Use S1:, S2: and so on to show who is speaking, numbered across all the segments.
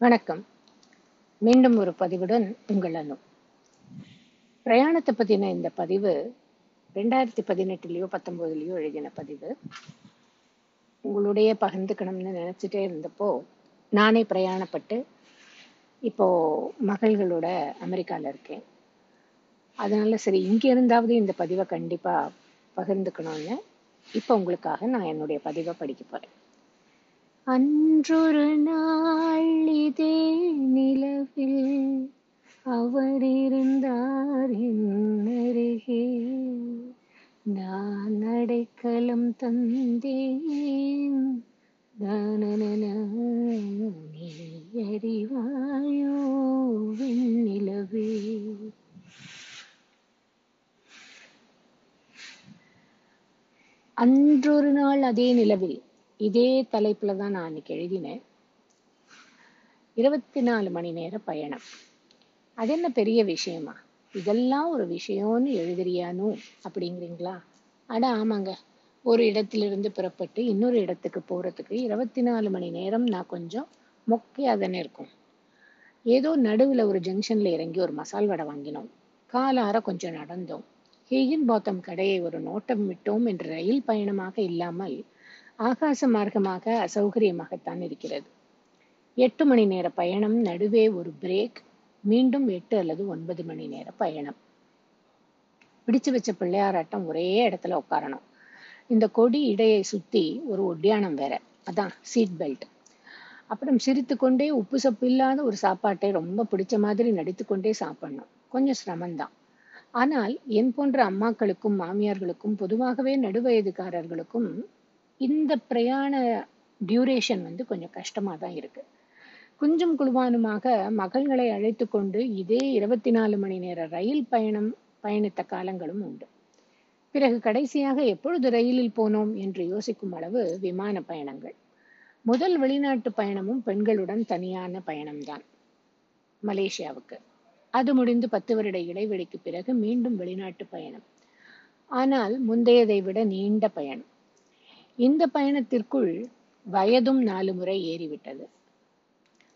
S1: வணக்கம். மீண்டும் ஒரு பதிவுடன் உங்கள் அனு பிரயாணத்தை பற்றின இந்த பதிவு ரெண்டாயிரத்தி பதினெட்டுலேயோ பத்தொம்போதுலேயோ எழுதின பதிவு. உங்களுடைய பகிர்ந்துக்கணும்னு நினச்சிட்டே இருந்தப்போ நானே பிரயாணப்பட்டு இப்போது மகள்களோட அமெரிக்காவில் இருக்கேன். அதனால சரி இங்கே இருந்தாவது இந்த பதிவை கண்டிப்பாக பகிர்ந்துக்கணும்னு இப்போ உங்களுக்காக நான் என்னுடைய பதிவை படிக்க போகிறேன் அன்றொரு நாள் இதே நிலவில் அவர் இருந்தார் என்னருகே. நான் அடைக்கலம் தந்தேன். தானனன, நீ அறிவாயோ விண்ணிலவே. அன்றொரு நாள் அதே நிலவில் இதே தலைப்புல தான் நான் அன்னைக்கு எழுதினேன். இருபத்தி நாலு மணி நேர பயணம். அது என்ன பெரிய விஷயமா? இதெல்லாம் ஒரு விஷயம்னு எழுதுறியானு அப்படிங்கிறீங்களா? அட ஆமாங்க. ஒரு இடத்திலிருந்து புறப்பட்டு இன்னொரு இடத்துக்கு போறதுக்கு இருபத்தி நாலு மணி நேரம் நான் கொஞ்சம் மொக்கையாக தானே இருக்கும். ஏதோ நடுவுல ஒரு ஜங்ஷன்ல இறங்கி ஒரு மசால் வடை வாங்கினோம். காலார கொஞ்சம் நடந்தோம். ஹீகின் பாத்தம் கடையை ஒரு நோட்டம் விட்டோம் என்ற ரயில் பயணமாக இல்லாமல் ஆகாச மார்க்கமாக அசௌகரியமாகத்தான் இருக்கிறது. எட்டு மணி நேர பயணம் நடுவே ஒரு பிரேக் மீண்டும் எட்டு அல்லது ஒன்பது மணி நேர பயணம். பிடிச்சு வச்ச பிள்ளையாராட்டம் ஒரே இடத்துல உட்காரணும். இந்த கொடி இடையை சுத்தி ஒரு ஒட்டியானம் வேற. அதான் சீட் பெல்ட் அப்புறம் சிரித்து கொண்டே உப்பு சப்பு இல்லாத ஒரு சாப்பாட்டை ரொம்ப பிடிச்ச மாதிரி நடித்துக்கொண்டே சாப்பிடணும். கொஞ்சம் சிரமம்தான். ஆனால் என் போன்ற அம்மாக்களுக்கும் மாமியார்களுக்கும் பொதுவாகவே நடுவயதுக்காரர்களுக்கும் இந்த பிரயாண டியூரேஷன் வந்து கொஞ்சம் கஷ்டமாக தான் இருக்கு. குஞ்சும் குழுவானுமாக மகள்களை அழைத்து கொண்டு இதே இருபத்தி நாலு மணி நேர ரயில் பயணம் பயணித்த காலங்களும் உண்டு. பிறகு கடைசியாக எப்பொழுது ரயிலில் போனோம் என்று யோசிக்கும் அளவு விமான பயணங்கள். முதல் வெளிநாட்டு பயணமும் பெண்களுடன் தனியான பயணம்தான். மலேசியாவுக்கு. அது முடிந்து பத்து வருட இடைவெளிக்கு பிறகு மீண்டும் வெளிநாட்டு பயணம். ஆனால் முந்தையதை விட நீண்ட பயணம். இந்த பயணத்திற்குள் வயதும் நாலு முறை ஏறிவிட்டது.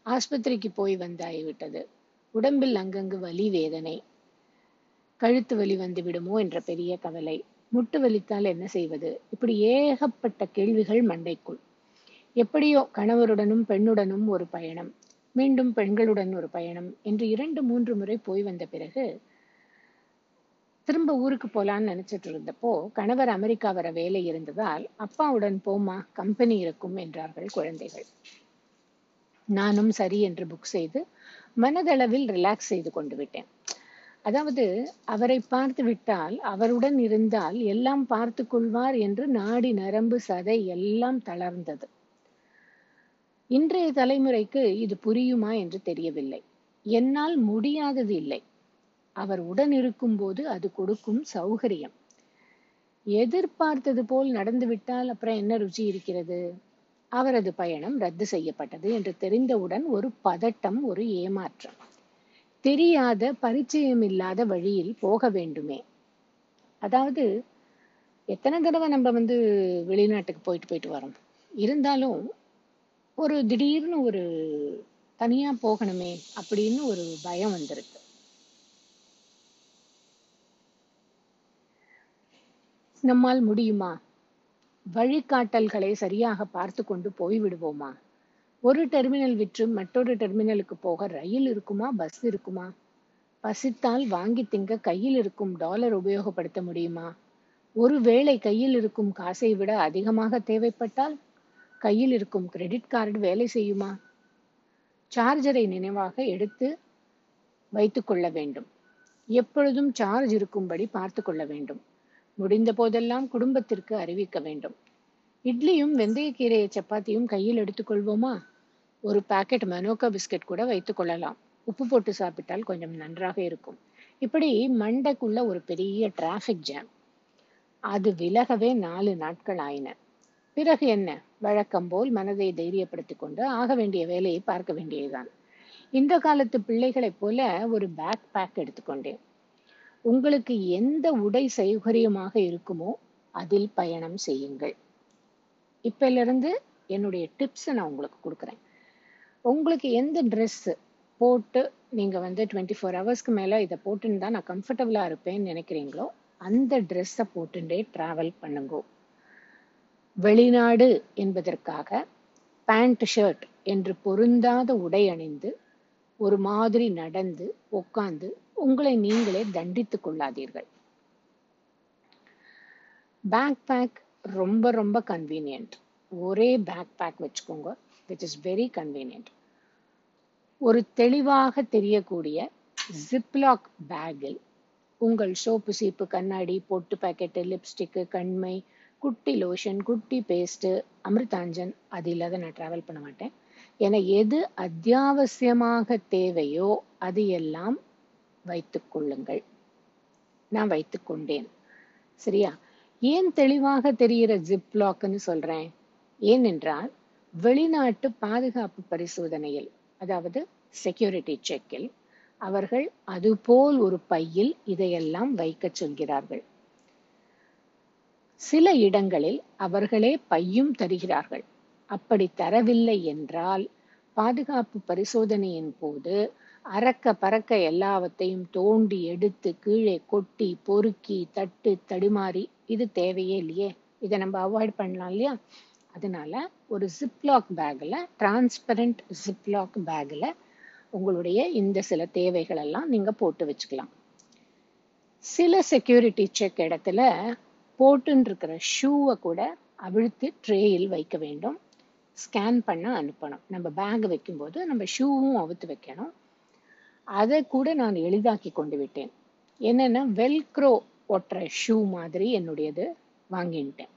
S1: ஆஸ்பத்திரிக்கு போய் வந்தாகிவிட்டது உடம்பில் அங்கங்கு வலி வேதனை. கழுத்து வலி வந்து விடுமோ என்ற பெரிய கவலை. முட்டு வலித்தால் என்ன செய்வது? இப்படி ஏகப்பட்ட கேள்விகள் மண்டைக்குள். எப்படியோ கணவருடனும் பெண்ணுடனும் ஒரு பயணம். மீண்டும் பெண்களுடன் ஒரு பயணம் என்று இரண்டு மூன்று முறை போய் வந்த பிறகு திரும்ப ஊருக்கு போலான்னு நினைச்சிட்டு இருந்தப்போ கணவர் அமெரிக்கா வர வேலை இருந்ததால் அப்பாவுடன் போமா கம்பெனி இருக்கும் என்றார்கள் குழந்தைகள். நானும் சரி என்று புக் செய்து மனதளவில் ரிலாக்ஸ் செய்து கொண்டு விட்டேன். அதாவது அவரை பார்த்து விட்டால் அவருடன் இருந்தால் எல்லாம் பார்த்து கொள்வார் என்று நாடி நரம்பு சதை எல்லாம் தளர்ந்தது. இன்றைய தலைமுறைக்கு இது புரியுமா என்று தெரியவில்லை. என்னால் முடியாதது இல்லை. அவர் உடன் இருக்கும்போது அது கொடுக்கும் சௌகரியம். எதிர்பார்த்தது போல் நடந்துவிட்டால் அப்புறம் என்ன ருச்சி இருக்கிறது? அவரது பயணம் ரத்து செய்யப்பட்டது என்று தெரிந்தவுடன் ஒரு பதட்டம் ஒரு ஏமாற்றம். தெரியாத பரிச்சயம் இல்லாத வழியில் போக வேண்டுமே. அதாவது எத்தனை தடவை நம்ம வந்து வெளிநாட்டுக்கு போயிட்டு போயிட்டு வரோம்? இருந்தாலும் ஒரு திடீர்னு ஒரு தனியா போகணுமே அப்படின்னு ஒரு பயம் வந்திருக்கு. நம்மால் முடியுமா? வழிகாட்டல்களை சரியாக பார்த்து கொண்டு போய்விடுவோமா? ஒரு டெர்மினல் விற்று மற்றொரு டெர்மினலுக்கு போக ரயில் இருக்குமா? பஸ் இருக்குமா? பசித்தால் வாங்கி திங்க கையில் இருக்கும் டாலர் உபயோகப்படுத்த முடியுமா? ஒருவேளை கையில் இருக்கும் காசை விட அதிகமாக தேவைப்பட்டால் கையில் இருக்கும் கிரெடிட் கார்டு வேலை செய்யுமா? சார்ஜரை நினைவாக எடுத்து வைத்துக்கொள்ள வேண்டும். எப்பொழுதும் சார்ஜ் இருக்கும்படி பார்த்து கொள்ள வேண்டும். முடிந்த போதெல்லாம் குடும்பத்திற்கு அறிவிக்க வேண்டும். இட்லியும் வெந்தயக்கீரையை சப்பாத்தியும் கையில் எடுத்துக்கொள்வோமா ஒரு பாக்கெட் மனோக்கா பிஸ்கட் கூட வைத்துக் கொள்ளலாம். உப்பு போட்டு சாப்பிட்டால் கொஞ்சம் நன்றாக இருக்கும். இப்படி மண்டைக்குள்ள ஒரு பெரிய டிராஃபிக் ஜாம் அது விலகவே நாலு நாட்கள் ஆயின. பிறகு என்ன? வழக்கம் போல் மனதை தைரியப்படுத்திக் கொண்டு ஆக வேண்டிய வேலையை பார்க்க வேண்டியதுதான். இந்த காலத்து பிள்ளைகளைப் போல ஒரு பேக் பேக் எடுத்துக்கொண்டேன் உங்களுக்கு எந்த உடை சௌகரியமாக இருக்குமோ அதில் பயணம் செய்யுங்கள். இப்பிலிருந்து என்னுடைய டிப்ஸை நான் உங்களுக்கு கொடுக்குறேன். உங்களுக்கு எந்த ட்ரெஸ்ஸு போட்டு நீங்கள் வந்து டுவெண்ட்டி ஃபோர் ஹவர்ஸ்க்கு மேலே இதை போட்டுன்னு தான் நான் கம்ஃபர்டபுளாக இருப்பேன்னு நினைக்கிறீங்களோ அந்த ட்ரெஸ்ஸை போட்டுட்டே ட்ராவல் பண்ணுங்க. வெளிநாடு என்பதற்காக பேண்ட் ஷர்ட் என்று பொருந்தாத உடை அணிந்து ஒரு மாதிரி நடந்து உட்காந்து உங்களை நீங்களே தண்டித்துக் கொள்ளாதீர்கள். பேக் பேக் ரொம்ப ரொம்ப கன்வீனியன்ட் ஒரே பேக் பேக் வச்சுக்கோங்க விச் இஸ் வெரி கன்வீனியன்ட் ஒரு தெளிவாக தெரியக்கூடிய ஜிப்லாக் பேக்கில் உங்கள் சோப்பு சீப்பு கண்ணாடி பொட்டு பாக்கெட்டு லிப்ஸ்டிக்கு கண்மை குட்டி லோஷன் குட்டி பேஸ்ட்டு அமிர்தாஞ்சன் அது இல்லாத நான் ட்ராவல் பண்ண மாட்டேன். என எது அத்தியாவசியமாக தேவையோ அது எல்லாம் வைத்துக் கொள்ளுங்கள் நான் வைத்துக் கொண்டேன் சரியா? ஏன் தெளிவாக தெரிகிற ஜிப்லாக்னு சொல்றேன்? ஏனென்றால் வெளிநாட்டு பாதுகாப்பு பரிசோதனையில் அதாவது செக்யூரிட்டி செக்கில் அவர்கள் அதுபோல் ஒரு பையில் இதையெல்லாம் வைக்க சொல்கிறார்கள். சில இடங்களில் அவர்களே பையும் தருகிறார்கள். அப்படி தரவில்லை என்றால் பாதுகாப்பு பரிசோதனையின் போது அறக்க பறக்க எல்லாவற்றையும் தோண்டி எடுத்து கீழே கொட்டி பொறுக்கி தட்டு தடுமாறி இது தேவையே இல்லையே. இதை நம்ம அவாய்ட் பண்ணலாம் இல்லையா? அதனால ஒரு ஜிப்லாக் பேக்கில் டிரான்ஸ்பரண்ட் ஜிப்லாக் பேக்கில் உங்களுடைய இந்த சில தேவைகள் எல்லாம் போட்டு வச்சுக்கலாம். சில செக்யூரிட்டி செக் இடத்துல போட்டுன்னு இருக்கிற ஷூவை கூட அவிழ்த்து ட்ரேயில் வைக்க வேண்டும். ஸ்கேன் பண்ண அனுப்பணும். நம்ம பேக் வைக்கும்போது நம்ம ஷூவும் அவுத்து வைக்கணும். அதை கூட நான் எளிதாக்கி கொண்டு விட்டேன். என்னென்னா வெல்க்ரோ ஒட்டுற ஷூ மாதிரி என்னுடையது வாங்கிட்டேன்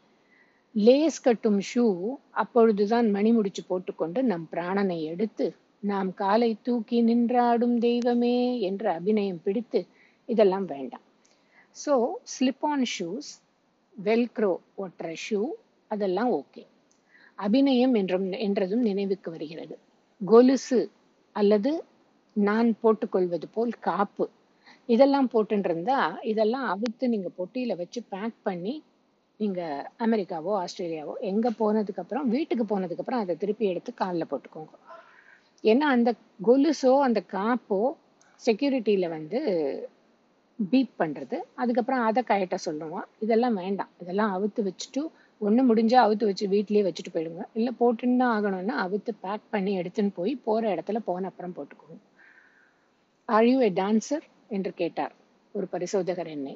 S1: லேஸ் கட்டும் ஷூ அப்பொழுதுதான் மணி முடிச்சு போட்டுக்கொண்டு நம் பிராணனை எடுத்து நாம் காலை தூக்கி நின்றாடும் தெய்வமே என்ற அபிநயம் பிடித்து இதெல்லாம் வேண்டாம். So slip on shoes velcro ஒட்டுற ஷூ அதெல்லாம் ஓகே. அபிநயம் என்றும் என்றதும் நினைவுக்கு வருகிறது. கொலுசு அல்லது நான் போட்டுக்கொள்வது போல் காப்பு. இதெல்லாம் போட்டுருந்தா இதெல்லாம் அவித்து நீங்க பொட்டியில வச்சு பேக் பண்ணி நீங்க அமெரிக்காவோ ஆஸ்திரேலியாவோ எங்க போனதுக்கு அப்புறம் வீட்டுக்கு போனதுக்கு அப்புறம் அதை திருப்பி எடுத்து காலில் போட்டுக்கோங்க. ஏன்னா அந்த கொலுசோ அந்த காப்போ செக்யூரிட்டியில வந்து பீப் பண்றது. அதுக்கப்புறம் அதை கயட்ட சொல்லுவான் இதெல்லாம் வேண்டாம். இதெல்லாம் அவுத்து வச்சுட்டு ஒன்று முடிஞ்சா அவுத்து வச்சு வீட்லயே வச்சுட்டு போயிடுங்க. இல்லை போட்டுன்னு தான் ஆகணும்னா அவுத்து பேக் பண்ணி எடுத்துன்னு போய் போற இடத்துல போன அப்புறம் போட்டுக்கோங்க. ஆர் யூ எ டான்சர் என்று கேட்டார். ஒரு பரிசோதகர் என்னை.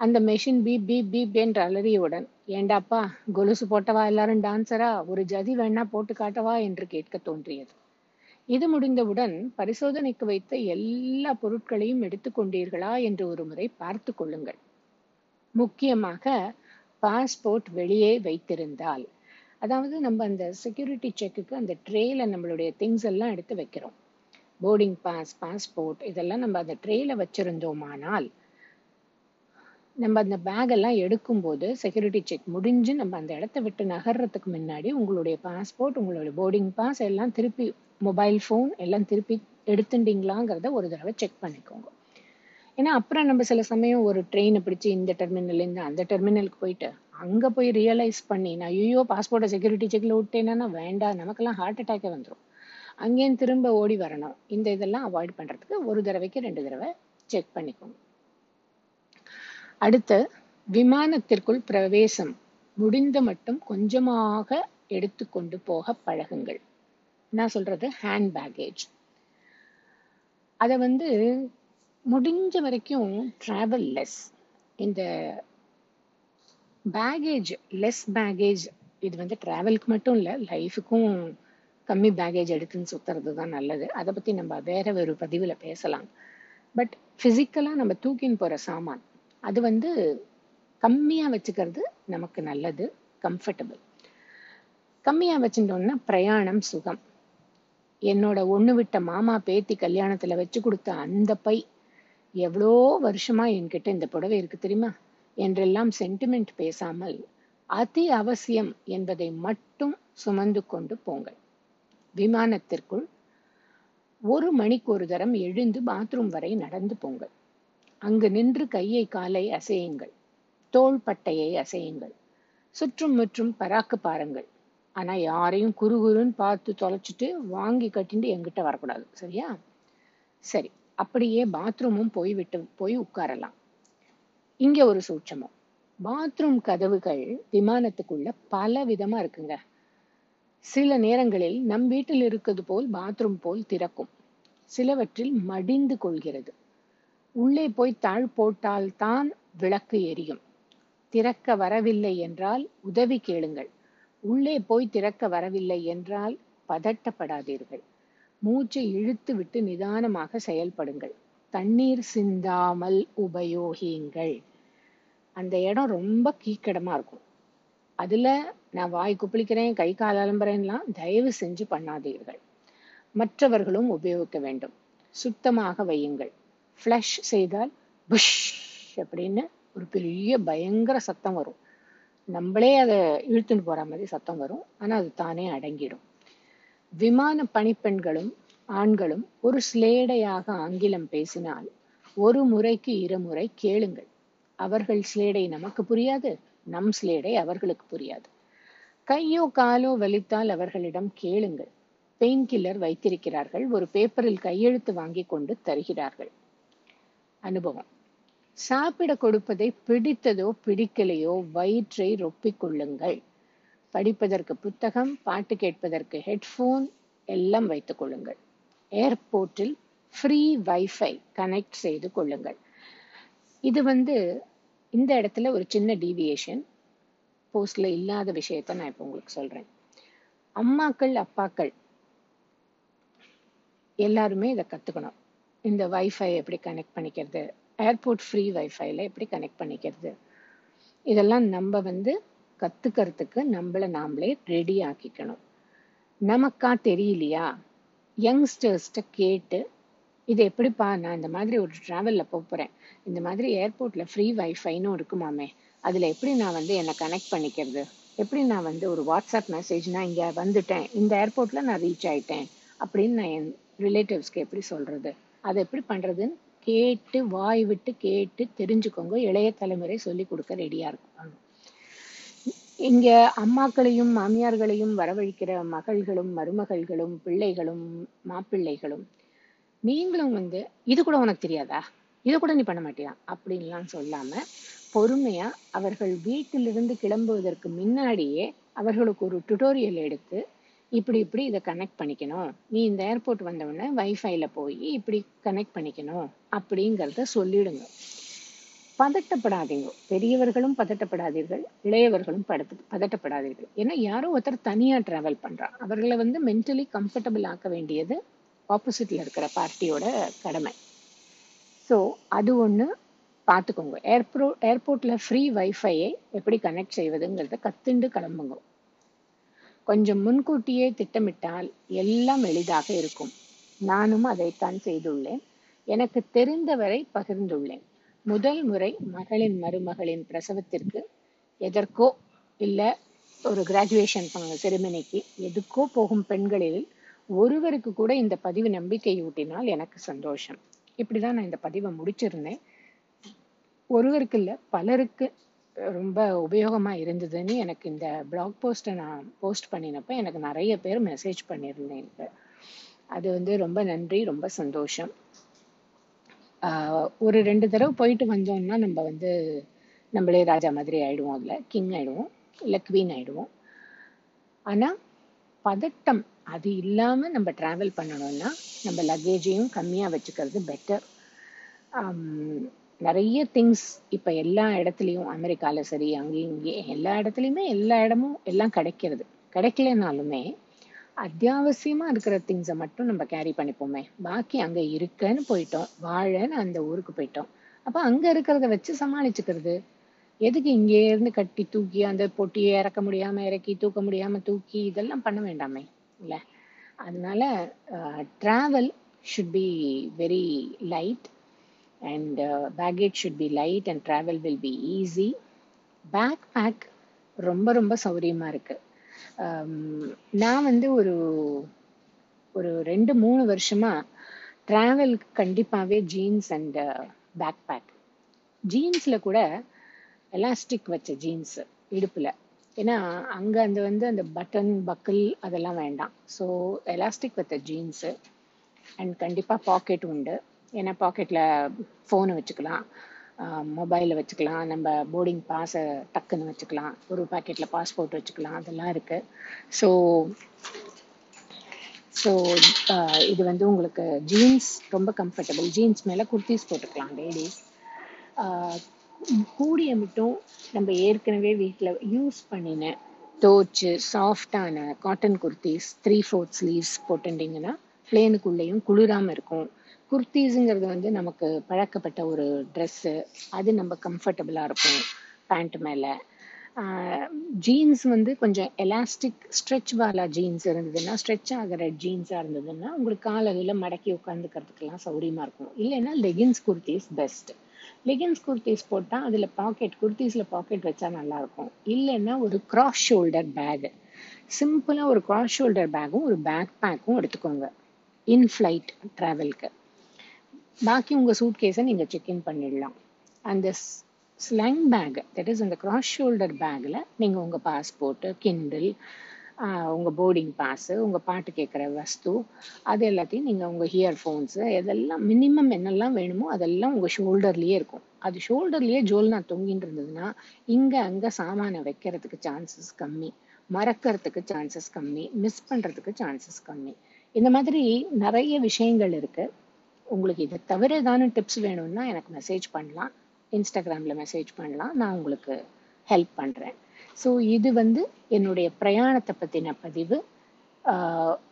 S1: அந்த மெஷின் பீப் பீப் பீப் என்று அலறியவுடன் ஏண்டாப்பா கொலுசு போட்டவா எல்லாரும் டான்சரா ஒரு ஜதி வேணா போட்டு காட்டவா? என்று கேட்க தோன்றியது. இது முடிந்தவுடன் பரிசோதனைக்கு வைத்த எல்லா பொருட்களையும் எடுத்துக்கொண்டீர்களா என்று ஒரு முறை பார்த்து கொள்ளுங்கள். முக்கியமாக பாஸ்போர்ட் வெளியே வைத்திருந்தால். அதாவது நம்ம அந்த செக்யூரிட்டி செக்குக்கு அந்த ட்ரேல நம்மளுடைய திங்ஸ் எல்லாம் எடுத்து வைக்கிறோம். போர்டிங் பாஸ் பாஸ்போர்ட் இதெல்லாம் நம்ம அந்த ட்ரேயில் வச்சுருந்தோமானால் நம்ம அந்த பேக் எல்லாம் எடுக்கும்போது செக்யூரிட்டி செக் முடிஞ்சு நம்ம அந்த இடத்த விட்டு நகர்றதுக்கு முன்னாடி உங்களுடைய பாஸ்போர்ட் உங்களுடைய போர்டிங் பாஸ் எல்லாம் திருப்பி மொபைல் ஃபோன் எல்லாம் திருப்பி எடுத்துட்டீங்களாங்கிறத ஒரு தடவை செக் பண்ணிக்கோங்க. ஏன்னா அப்புறம் நம்ம சில சமயம் ஒரு ட்ரெயினை பிடிச்சி இந்த டெர்மினல்லேருந்து அந்த டெர்மினலுக்கு போயிட்டு அங்கே போய் ரியலைஸ் பண்ணி நான் ஐயோ பாஸ்போர்ட்டை செக்யூரிட்டி செக்கில் விட்டேன்னா வேண்டாம் நமக்கெல்லாம் ஹார்ட் அட்டாக்கே வந்துடும் அங்கேயும் திரும்ப ஓடி வரணும். இந்த இதெல்லாம் அவாய்ட் பண்ணுறதுக்கு ஒரு தடவைக்கு ரெண்டு தடவை செக் பண்ணிக்கோங்க. அடுத்து விமானத்திற்குள் பிரவேசம் முடிந்த மட்டும் கொஞ்சமாக எடுத்துக்கொண்டு போக பழகுங்கள். நான் சொல்றது ஹேண்ட் பேக்கேஜ் அதை வந்து முடிஞ்ச வரைக்கும் ட்ராவல் லெஸ் இந்த பேகேஜ் லெஸ் பேகேஜ் இது வந்து ட்ராவலுக்கு மட்டும் இல்லை லைஃபுக்கும் கம்மி பேகேஜ் எடுத்துன்னு சுத்துறது தான் நல்லது. அதை பற்றி நம்ம வேற ஒரு பதிவில் பேசலாம். பட் ஃபிசிக்கலாக நம்ம தூக்கின்னு போகிற சாமான் அது வந்து கம்மியாக வச்சுக்கிறது நமக்கு நல்லது கம்ஃபர்டபுள் கம்மியாக வச்சுட்டோம்னா பிரயாணம் சுகம். என்னோட ஒன்று விட்ட மாமா பேத்தி கல்யாணத்தில் வச்சு கொடுத்த அந்த பை எவ்வளோ வருஷமாக என்கிட்ட இந்த புடவை இருக்கு தெரியுமா? என்றெல்லாம் சென்டிமெண்ட் பேசாமல் அதி அவசியம் என்பதை மட்டும் சுமந்து கொண்டு போங்கள். விமானத்திற்குள் ஒரு மணிக்கு ஒரு தரம் எழுந்து பாத்ரூம் வரை நடந்து போங்கள். அங்கு நின்று கையை காலை அசையுங்கள். தோள் பட்டையை அசையுங்கள். சுற்றும் முற்றும் பராக்கு பாருங்கள். ஆனா யாரையும் குறுகுறுன்னு பார்த்து தொலைச்சிட்டு வாங்கி கட்டிட்டு என்கிட்ட வரக்கூடாது. சரியா? சரி அப்படியே பாத்ரூமும் போய் விட்டு போய் உட்காரலாம். இங்க ஒரு சூட்சமம். பாத்ரூம் கதவுகள் விமானத்துக்குள்ள பல விதமா இருக்குங்க. சில நேரங்களில் நம் வீட்டில் இருக்கிறது போல் பாத்ரூம் போல் திறக்கும். சிலவற்றில் மடிந்து கொள்கிறது. உள்ளே போய் தாழ் போட்டால்தான் விளக்கு எரியும். திறக்க வரவில்லை என்றால் உதவி கேளுங்கள். உள்ளே போய் திறக்க வரவில்லை என்றால் பதட்டப்படாதீர்கள். மூச்சை இழுத்து விட்டு நிதானமாக செயல்படுங்கள். தண்ணீர் சிந்தாமல் உபயோகியுங்கள். அந்த இடம் ரொம்ப கீக்கடமா இருக்கும். அதுல நான் வாய் குப்பளிக்கிறேன் கை கால் அலம்புறேன்லாம் தயவு செஞ்சு பண்ணாதீர்கள். மற்றவர்களும் உபயோகிக்க வேண்டும். சுத்தமாக வையுங்கள். ஃப்ளஷ் செய்தால் புஷ் அப்படின்னு ஒரு பெரிய பயங்கர சத்தம் வரும். நம்மளே அதை இழுத்துன்னு போற மாதிரி சத்தம் வரும். ஆனா அது தானே அடங்கிடும். விமான பணிப்பெண்களும் ஆண்களும் ஒரு ஸ்லேடையாக ஆங்கிலம் பேசினால் ஒரு முறைக்கு இருமுறை கேளுங்கள். அவர்கள் ஸ்லேடை நமக்கு புரியாது நம் ஸ்லேடை அவர்களுக்கு புரியாது. கையோ காலோ வலித்தால் அவர்களிடம் கேளுங்கள். பெயின் கில்லர் வைத்திருக்கிறார்கள். ஒரு பேப்பரில் கையெழுத்து வாங்கி கொண்டு தருகிறார்கள். அனுபவம். சாப்பிட கொடுப்பதை பிடித்ததோ பிடிக்கலையோ வயிற்றை ரொப்பிக் கொள்ளுங்கள். படிப்பதற்கு புத்தகம் பாட்டு கேட்பதற்கு ஹெட்ஃபோன் எல்லாம் வைத்துக் கொள்ளுங்கள். ஏர்போர்ட்டில் ஃப்ரீ வைஃபை கனெக்ட் செய்து கொள்ளுங்கள். இது வந்து இந்த இடத்துல ஒரு சின்ன டீவியேஷன் போஸ்ட்ல இல்லாத விஷயத்த நான் இப்போ உங்களுக்கு சொல்றேன். அம்மாக்கள் அப்பாக்கள் எல்லாருமே இதை கத்துக்கணும். இந்த வைஃபை எப்படி கனெக்ட் பண்ணிக்கிறது? ஏர்போர்ட் ஃப்ரீ வைஃபைல எப்படி கனெக்ட் பண்ணிக்கிறது? இதெல்லாம் நம்ம வந்து கத்துக்கிறதுக்கு நம்மள நாமளே ரெடி ஆக்கிக்கணும். நமக்கா தெரியலையா? யங்ஸ்டர்ஸ்ட கேட்டு இது எப்படிப்பா நான் இந்த மாதிரி ஒரு டிராவல்ல போறேன்? இந்த மாதிரி ஏர்போர்ட்ல ஃப்ரீ வைஃபைன்னு இருக்குமாமே? அதில் எப்படி நான் வந்து என்னை கனெக்ட் பண்ணிக்கிறது? எப்படி நான் வந்து ஒரு வாட்ஸ்அப் மெசேஜ் நான் இங்கே வந்துட்டேன் இந்த ஏர்போர்ட்டில் நான் ரீச் ஆயிட்டேன் அப்படின்னு நான் என் ரிலேட்டிவ்ஸ்க்கு எப்படி சொல்கிறது அதை எப்படி பண்ணுறதுன்னு கேட்டு வாய் விட்டு கேட்டு தெரிஞ்சுக்கோங்க. இளைய தலைமுறை சொல்லி கொடுக்க ரெடியாக இருக்கும் இங்க அம்மாக்களையும் மாமியார்களையும் வரவழைக்கிற மகள்களும் மருமகள்களும் பிள்ளைகளும் மாப்பிள்ளைகளும் நீங்களும் வந்து இது கூட உனக்கு தெரியாதா? இதை கூட நீ பண்ண மாட்டியா? அப்படின்லாம் சொல்லாம பொறுமையா அவர்கள் வீட்டிலிருந்து கிளம்புவதற்கு முன்னாடியே அவர்களுக்கு ஒரு டுட்டோரியல் எடுத்து இப்படி இப்படி இதை கனெக்ட் பண்ணிக்கணும். நீ இந்த ஏர்போர்ட் வந்தவுடனே வைஃபைல போய் இப்படி கனெக்ட் பண்ணிக்கணும் அப்படிங்கிறத சொல்லிடுங்க. பதட்டப்படாதீங்க. பெரியவர்களும் பதட்டப்படாதீர்கள் இளையவர்களும் படத்து பதட்டப்படாதீர்கள். ஏன்னா யாரோ ஒருத்தர் தனியா டிராவல் பண்றா அவர்களை வந்து மென்டலி கம்ஃபர்டபுள் ஆக்க வேண்டியது ஆப்போசிட்ல இருக்கிற பார்ட்டியோட கடமை. ஸோ அது ஒன்று பார்த்துக்கோங்க ஏர்போ ஏர்போர்ட்டில் ஃப்ரீ வைஃபையை எப்படி கனெக்ட் செய்வதுங்கிறத கத்துண்டு கிளம்புங்க. கொஞ்சம் முன்கூட்டியே திட்டமிட்டால் எல்லாம் எளிதாக இருக்கும். நானும் அதைத்தான் செய்துள்ளேன். எனக்கு தெரிந்தவரை பகிர்ந்துள்ளேன். முதல் முறை மகளின் மருமகளின் பிரசவத்திற்கு எதற்கோ இல்லை ஒரு கிராஜுவேஷன் செரிமனிக்கு எதுக்கோ போகும் பெண்களில் ஒருவருக்கு கூட இந்த பதிவு நம்பிக்கையூட்டினால் எனக்கு சந்தோஷம். இப்படிதான் நான் இந்த பதிவை முடிச்சிருந்தேன். ஒருவருக்கு இல்லை பலருக்கு ரொம்ப உபயோகமாக இருந்ததுன்னு எனக்கு இந்த பிளாக் போஸ்ட்டை நான் போஸ்ட் பண்ணினப்போ எனக்கு நிறைய பேர் மெசேஜ் பண்ணியிருந்தேன் எனக்கு அது வந்து ரொம்ப நன்றி ரொம்ப சந்தோஷம். ஒரு ரெண்டு தடவை போயிட்டு வந்தோம்னா நம்ம வந்து நம்மளே ராஜா மாதிரி ஆயிடுவோம் அதில் கிங் ஆயிடுவோம் இல்லை குவீன் ஆயிடுவோம். ஆனால் பதட்டம் அது இல்லாமல் நம்ம டிராவல் பண்ணணும்னா நம்ம லக்கேஜையும் கம்மியாக வச்சுக்கிறது பெட்டர் நிறைய திங்ஸ் இப்போ எல்லா இடத்துலையும் அமெரிக்கால சரி அங்கேயும் இங்கேயும் எல்லா இடத்துலையுமே எல்லா இடமும் எல்லாம் கிடைக்கிறது. கிடைக்கலனாலுமே அத்தியாவசியமாக இருக்கிற திங்ஸை மட்டும் நம்ம கேரி பண்ணிப்போமே. பாக்கி அங்கே இருக்கன்னு போயிட்டோம். வாழன்னு அந்த ஊருக்கு போயிட்டோம். அப்போ அங்கே இருக்கிறத வச்சு சமாளிச்சுக்கிறது. எதுக்கு இங்கே இருந்து கட்டி தூக்கி அந்த பொட்டியை இறக்க முடியாமல் இறக்கி தூக்க முடியாமல் தூக்கி இதெல்லாம் பண்ண வேண்டாமே இல்லை? அதனால travel should be very light and baggage should be light and and will be easy bag bag ரொம்ப ரொம்ப சௌரியமாக இருக்குது um, நான் வந்து ஒரு ஒரு ரெண்டு மூணு வருஷமாக ட்ராவலுக்கு கண்டிப்பாகவே ஜீன்ஸ் அண்ட் பேக் பேக் ஜீன்ஸில் கூட எலாஸ்டிக் வச்ச ஜீன்ஸ் இடுப்பில். ஏன்னா அங்கே அந்த வந்து அந்த பட்டன் பக்கிள் அதெல்லாம் வேண்டாம். ஸோ எலாஸ்டிக் வச்ச ஜீன்ஸு அண்ட் கண்டிப்பாக பாக்கெட் உண்டு. ஏன்னா பாக்கெட்டில் ஃபோனை வச்சுக்கலாம். மொபைலை வச்சுக்கலாம். நம்ம போர்டிங் பாஸை டக்குன்னு வச்சுக்கலாம். ஒரு பாக்கெட்டில் பாஸ்போர்ட் வச்சுக்கலாம். அதெல்லாம் இருக்குது ஸோ ஸோ இது வந்து உங்களுக்கு ஜீன்ஸ் ரொம்ப கம்ஃபர்டபுள் ஜீன்ஸ் மேலே குர்த்திஸ் போட்டுக்கலாம் லேடிஸ் கூடிய மட்டும் நம்ம ஏற்கனவே வீட்டில் யூஸ் பண்ணின தோச்சு சாஃப்டான cotton kurtis three fourth sleeves போட்டுட்டிங்கன்னா பிளேனுக்குள்ளேயும் குளிராமல் இருக்கும். குர்த்திஸுங்கிறது வந்து நமக்கு பழக்கப்பட்ட ஒரு ட்ரெஸ்ஸு அது நம்ம கம்ஃபர்டபுளாக இருக்கும் பேண்ட் மேலே. ஜீன்ஸ் வந்து கொஞ்சம் எலாஸ்டிக் ஸ்ட்ரெச் வாலா ஜீன்ஸ் இருந்ததுன்னா ஸ்ட்ரெச் ஆகிற ஜீன்ஸாக இருந்ததுன்னா உங்களுக்கு காலையில் மடக்கி உட்காந்துக்கிறதுக்கெல்லாம் சௌரியமாக இருக்கும். இல்லைன்னா leggings kurtis best leggings kurtis போட்டால் அதில் பாக்கெட் குர்த்திஸில் பாக்கெட் வச்சா நல்லாயிருக்கும். இல்லைன்னா ஒரு கிராஸ் ஷோல்டர் பேகு சிம்பிளாக ஒரு கிராஸ் ஷோல்டர் பேக்கும் ஒரு பேக் பேக்கும் எடுத்துக்கோங்க. இன் ஃப்ளைட் ட்ராவல்க்கு பாக்கி உங்கள் சூட் கேஸை நீங்கள் செக்இன் பண்ணிடலாம். அந்த ஸ்லங் பேக் தட் இஸ் அந்த கிராஸ் ஷோல்டர் பேக்கில் நீங்கள் உங்கள் பாஸ்போர்ட்டு கிண்டில் உங்கள் போர்டிங் பாஸு உங்கள் பாட்டு கேட்குற வஸ்து அது எல்லாத்தையும் நீங்கள் உங்கள் ஹியர்ஃபோன்ஸு இதெல்லாம் மினிமம் என்னெல்லாம் வேணுமோ அதெல்லாம் உங்கள் ஷோல்டர்லேயே இருக்கும். அது ஷோல்டர்லேயே ஜோல்னா தொங்கின்னு இருந்ததுன்னா இங்கே அங்கே சாமானை வைக்கிறதுக்கு சான்சஸ் கம்மி. மறக்கிறதுக்கு சான்சஸ் கம்மி. மிஸ் பண்ணுறதுக்கு சான்சஸ் கம்மி. இந்த மாதிரி நிறைய விஷயங்கள் இருக்குது உங்களுக்கு இதை தவிர ஏதான டிப்ஸ் வேணும்னா எனக்கு மெசேஜ் பண்ணலாம். இன்ஸ்டாகிராமில் மெசேஜ் பண்ணலாம். நான் உங்களுக்கு ஹெல்ப் பண்ணுறேன் ஸோ இது வந்து என்னுடைய பிரயாணத்தை பற்றின பதிவு.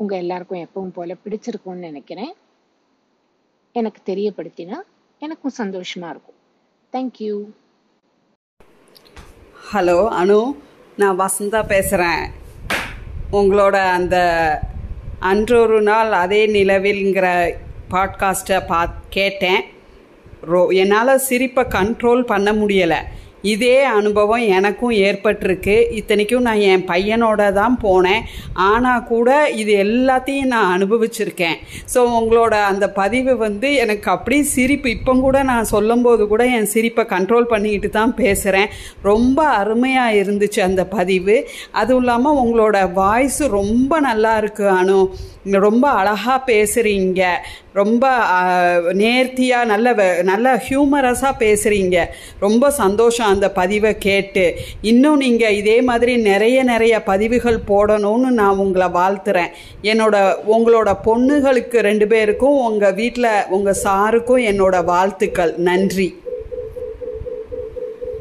S1: உங்கள் எல்லாருக்கும் எப்பவும் போல் பிடிச்சிருக்கும்னு நினைக்கிறேன். எனக்கு தெரியப்படுத்தினா எனக்கும் சந்தோஷமாக இருக்கும். Thank you
S2: hello Anu. நான் வசந்தா பேசுகிறேன் உங்களோட அந்த அன்றொரு நாள் அதே நிலவில்ங்கிற பாட்காஸ்ட்டை பா கேட்டேன். ரோ என்னால் சிரிப்பை கண்ட்ரோல் பண்ண முடியலை. இதே அனுபவம் எனக்கும் ஏற்பட்டிருக்கு. இத்தனைக்கும் நான் என் பையனோட தான் போனேன். ஆனால் கூட இது எல்லாத்தையும் நான் அனுபவிச்சிருக்கேன். ஸோ உங்களோட அந்த பதிவு வந்து எனக்கு அப்படியே சிரிப்பு இப்போ கூட நான் சொல்லும்போது கூட என் சிரிப்பை கண்ட்ரோல் பண்ணிக்கிட்டு தான் பேசுகிறேன் ரொம்ப அருமையாக இருந்துச்சு அந்த பதிவு. அதுவும் இல்லாமல் உங்களோட வாய்ஸு ரொம்ப நல்லா இருக்கு அனு. ரொம்ப அழகாக பேசுகிறீங்க ரொம்ப நேர்த்தியாக நல்ல நல்ல ஹியூமரஸாக பேசுகிறீங்க ரொம்ப சந்தோஷம் அந்த பதிவை கேட்டு. இன்னும் நீங்கள் இதே மாதிரி நிறைய நிறைய பதிவுகள் போடணும்னு நான் உங்களை வாழ்த்துறேன். என்னோட உங்களோட பொண்ணுகளுக்கு ரெண்டு பேருக்கும் உங்கள் வீட்டில் உங்கள் சாருக்கும் என்னோட வாழ்த்துக்கள். நன்றி.